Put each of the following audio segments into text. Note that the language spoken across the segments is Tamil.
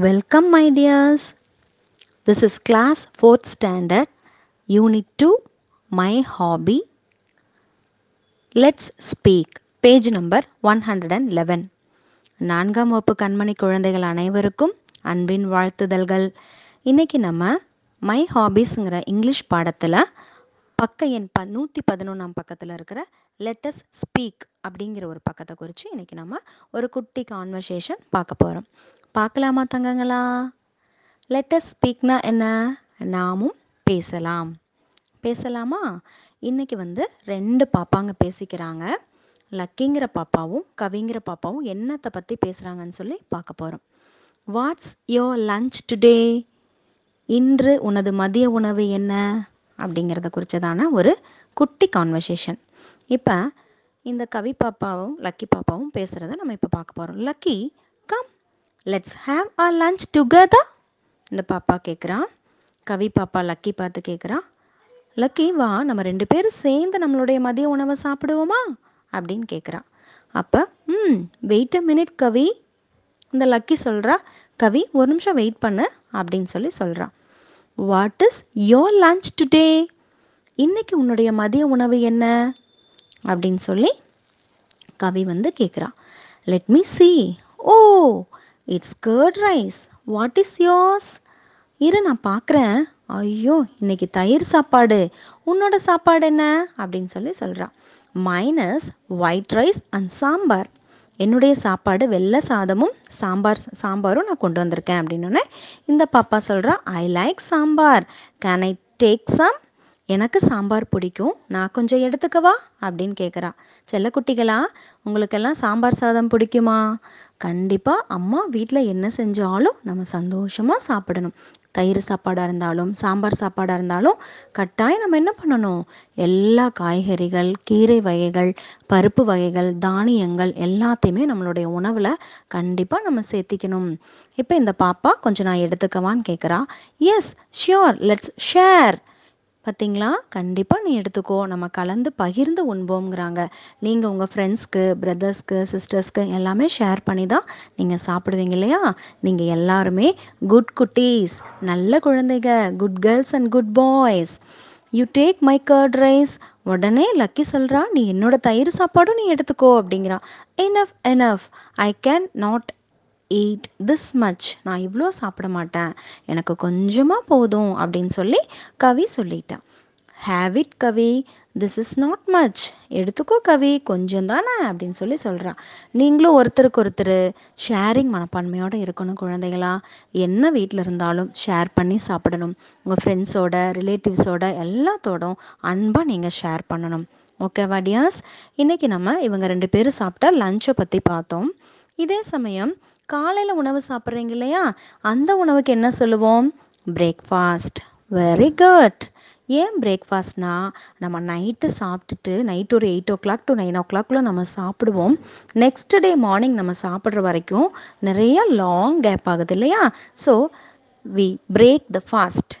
Welcome, my dears. This is class 4th standard, unit 2, my hobby. Let's speak. Page number 111. நான்காம் வகுப்பு கண்மணி குழந்தைகள் அனைவருக்கும் அன்பின் வாழ்த்துதல்கள் இன்னைக்கு நம்ம மை ஹாபீஸுங்கிற இங்கிலீஷ் பாடத்தில் பக்க எண் ப நூற்றி பதினொன்றாம் பக்கத்தில் இருக்கிற லெட்டஸ் ஸ்பீக் அப்படிங்கிற ஒரு பக்கத்தை குறித்து இன்றைக்கி நம்ம ஒரு குட்டி கான்வர்சேஷன் பார்க்க போகிறோம் பார்க்கலாமா தங்கங்களா? லெட்டஸ் ஸ்பீக்னா என்ன? நாமும் பேசலாம். பேசலாமா? இன்றைக்கி வந்து ரெண்டு பாப்பாங்க பேசிக்கிறாங்க. லக்கிங்கிற பாப்பாவும் கவிங்கிற பாப்பாவும் என்னத்தை பற்றி பேசுகிறாங்கன்னு சொல்லி பார்க்க போகிறோம் வாட்ஸ் யோர் லஞ்ச் டுடே இன்று உனது மதிய உணவு என்ன? அப்படிங்கிறத குறித்ததான ஒரு குட்டி கான்வர்சேஷன் இப்போ இந்த கவி பாப்பாவும் லக்கி பாப்பாவும் பேசுகிறத நம்ம இப்போ பார்க்க போகிறோம் Lucky come let's have a lunch together இந்த பாப்பா கேட்குறான் கவி பாப்பா லக்கி பார்த்து கேட்குறான் லக்கி வா நம்ம ரெண்டு பேரும் சேர்ந்து நம்மளுடைய மதிய உணவை சாப்பிடுவோமா? அப்படின்னு கேட்குறான் அப்போ ம் வெயிட் அ மினிட் கவி. இந்த லக்கி சொல்கிறா கவி ஒரு நிமிஷம் வெயிட் பண்ணு அப்படின்னு சொல்லி சொல்கிறான் what is your lunch today இன்னைக்கு உன்னுடைய மதிய உணவு என்ன? அப்படின்னு சொல்லி கவி வந்து கேட்குறா let me see oh it's curd rice what is yours இரு நான் பார்க்குறேன் ஐயோ இன்னைக்கு தயிர் சாப்பாடு. உன்னோட சாப்பாடு என்ன? அப்படின்னு சொல்லி சொல்கிறான் mine is white rice and sambar என்னுடைய சாப்பாடு வெள்ளை சாதமும் சாம்பார் சாம்பாரும் நான் கொண்டு வந்திருக்கேன் அப்படின்னோடனே இந்த பாப்பா சொல்கிறா I like sambar. Can I take some எனக்கு சாம்பார் பிடிக்கும். நான் கொஞ்சம் எடுத்துக்கவா அப்படின்னு கேட்குறா செல்லக்குட்டிகளா உங்களுக்கெல்லாம் சாம்பார் சாதம் பிடிக்குமா? கண்டிப்பாக அம்மா வீட்டில் என்ன செஞ்சாலும் நம்ம சந்தோஷமாக சாப்பிடணும். தயிர் சாப்பாடாக இருந்தாலும் சாம்பார் சாப்பாடாக இருந்தாலும் கட்டாயம் நம்ம என்ன பண்ணணும்? எல்லா காய்கறிகள் கீரை வகைகள் பருப்பு வகைகள் தானியங்கள் எல்லாத்தையுமே நம்மளுடைய உணவில் கண்டிப்பாக நம்ம சேர்த்திக்கணும். இப்போ இந்த பாப்பா கொஞ்சம் நான் எடுத்துக்கவான்னு கேட்குறா எஸ் ஷியோர் லெட்ஸ் ஷேர் பார்த்தீங்களா கண்டிப்பாக நீ எடுத்துக்கோ. நம்ம கலந்து பகிர்ந்து உண்போங்கிறாங்க நீங்கள் உங்கள் ஃப்ரெண்ட்ஸ்க்கு பிரதர்ஸ்க்கு சிஸ்டர்ஸ்க்கு எல்லாமே ஷேர் பண்ணி தான் நீங்கள் சாப்பிடுவீங்க இல்லையா? நீங்கள் எல்லாருமே குட் குட்டீஸ் நல்ல குழந்தைங்க good girls and good boys you take my curd rice உடனே லக்கி சொல்கிறா நீ என்னோட தயிர் சாப்பாடும் நீ எடுத்துக்கோ அப்படிங்கிறா. Enough enough I can not eat this much நான் இவ்வளோ சாப்பிட மாட்டேன். எனக்கு கொஞ்சமாக போதும் அப்படின்னு சொல்லி கவி சொல்லிட்டான் have it Kavi. This is not much எடுத்துக்கோ கவி. கொஞ்சம் தானே அப்படின்னு சொல்லி சொல்கிறான் நீங்களும் ஒருத்தருக்கு ஒருத்தர் ஷேரிங் மனப்பான்மையோடு இருக்கணும் குழந்தைகளா. என்ன வீட்டில் இருந்தாலும் ஷேர் பண்ணி சாப்பிடணும். உங்கள் ஃப்ரெண்ட்ஸோட ரிலேட்டிவ்ஸோட எல்லாத்தோடும் அன்பாக நீங்கள் ஷேர் பண்ணணும். ஓகேவா டியாஸ் இன்றைக்கி நம்ம இவங்க ரெண்டு பேரும் சாப்பிட்டா லஞ்சை பற்றி பார்த்தோம். இதே சமயம் காலையில் உணவு சாப்பிட்றீங்க இல்லையா? அந்த உணவுக்கு என்ன சொல்லுவோம்? பிரேக்ஃபாஸ்ட் வெரி குட் ஏன் பிரேக்ஃபாஸ்ட்னா நம்ம நைட்டு சாப்பிட்டுட்டு நைட் ஒரு eight o'clock to nine ஓ கிளாக்ல நம்ம சாப்பிடுவோம். நெக்ஸ்ட் டே மார்னிங் நம்ம சாப்பிட்ற வரைக்கும் நிறைய லாங் கேப் ஆகுது இல்லையா? So we break the fast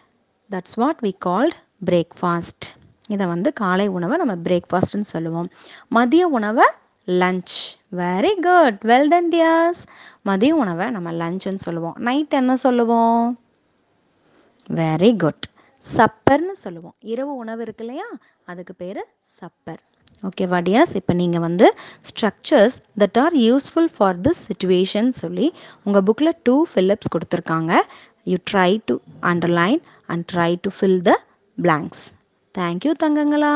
that's what we called breakfast இதை வந்து காலை உணவை நம்ம பிரேக்ஃபாஸ்ட்னு சொல்லுவோம். மதிய உணவை lunch very good well done dears மதிய உணவை நம்ம லஞ்சுன்னு சொல்லுவோம். நைட் என்ன சொல்லுவோம்? வெரி குட் சப்பர்னு சொல்லுவோம். இரவு உணவு இருக்கு இல்லையா? அதுக்கு பேர் சப்பர். ஓகேவா டியாஸ் இப்போ நீங்கள் வந்து structures that are useful for this situation சொல்லி உங்கள் புக்கில் டூ ஃபில்லப்ஸ் கொடுத்துருக்காங்க. You try to underline and try to fill the blanks thank you தங்கங்களா.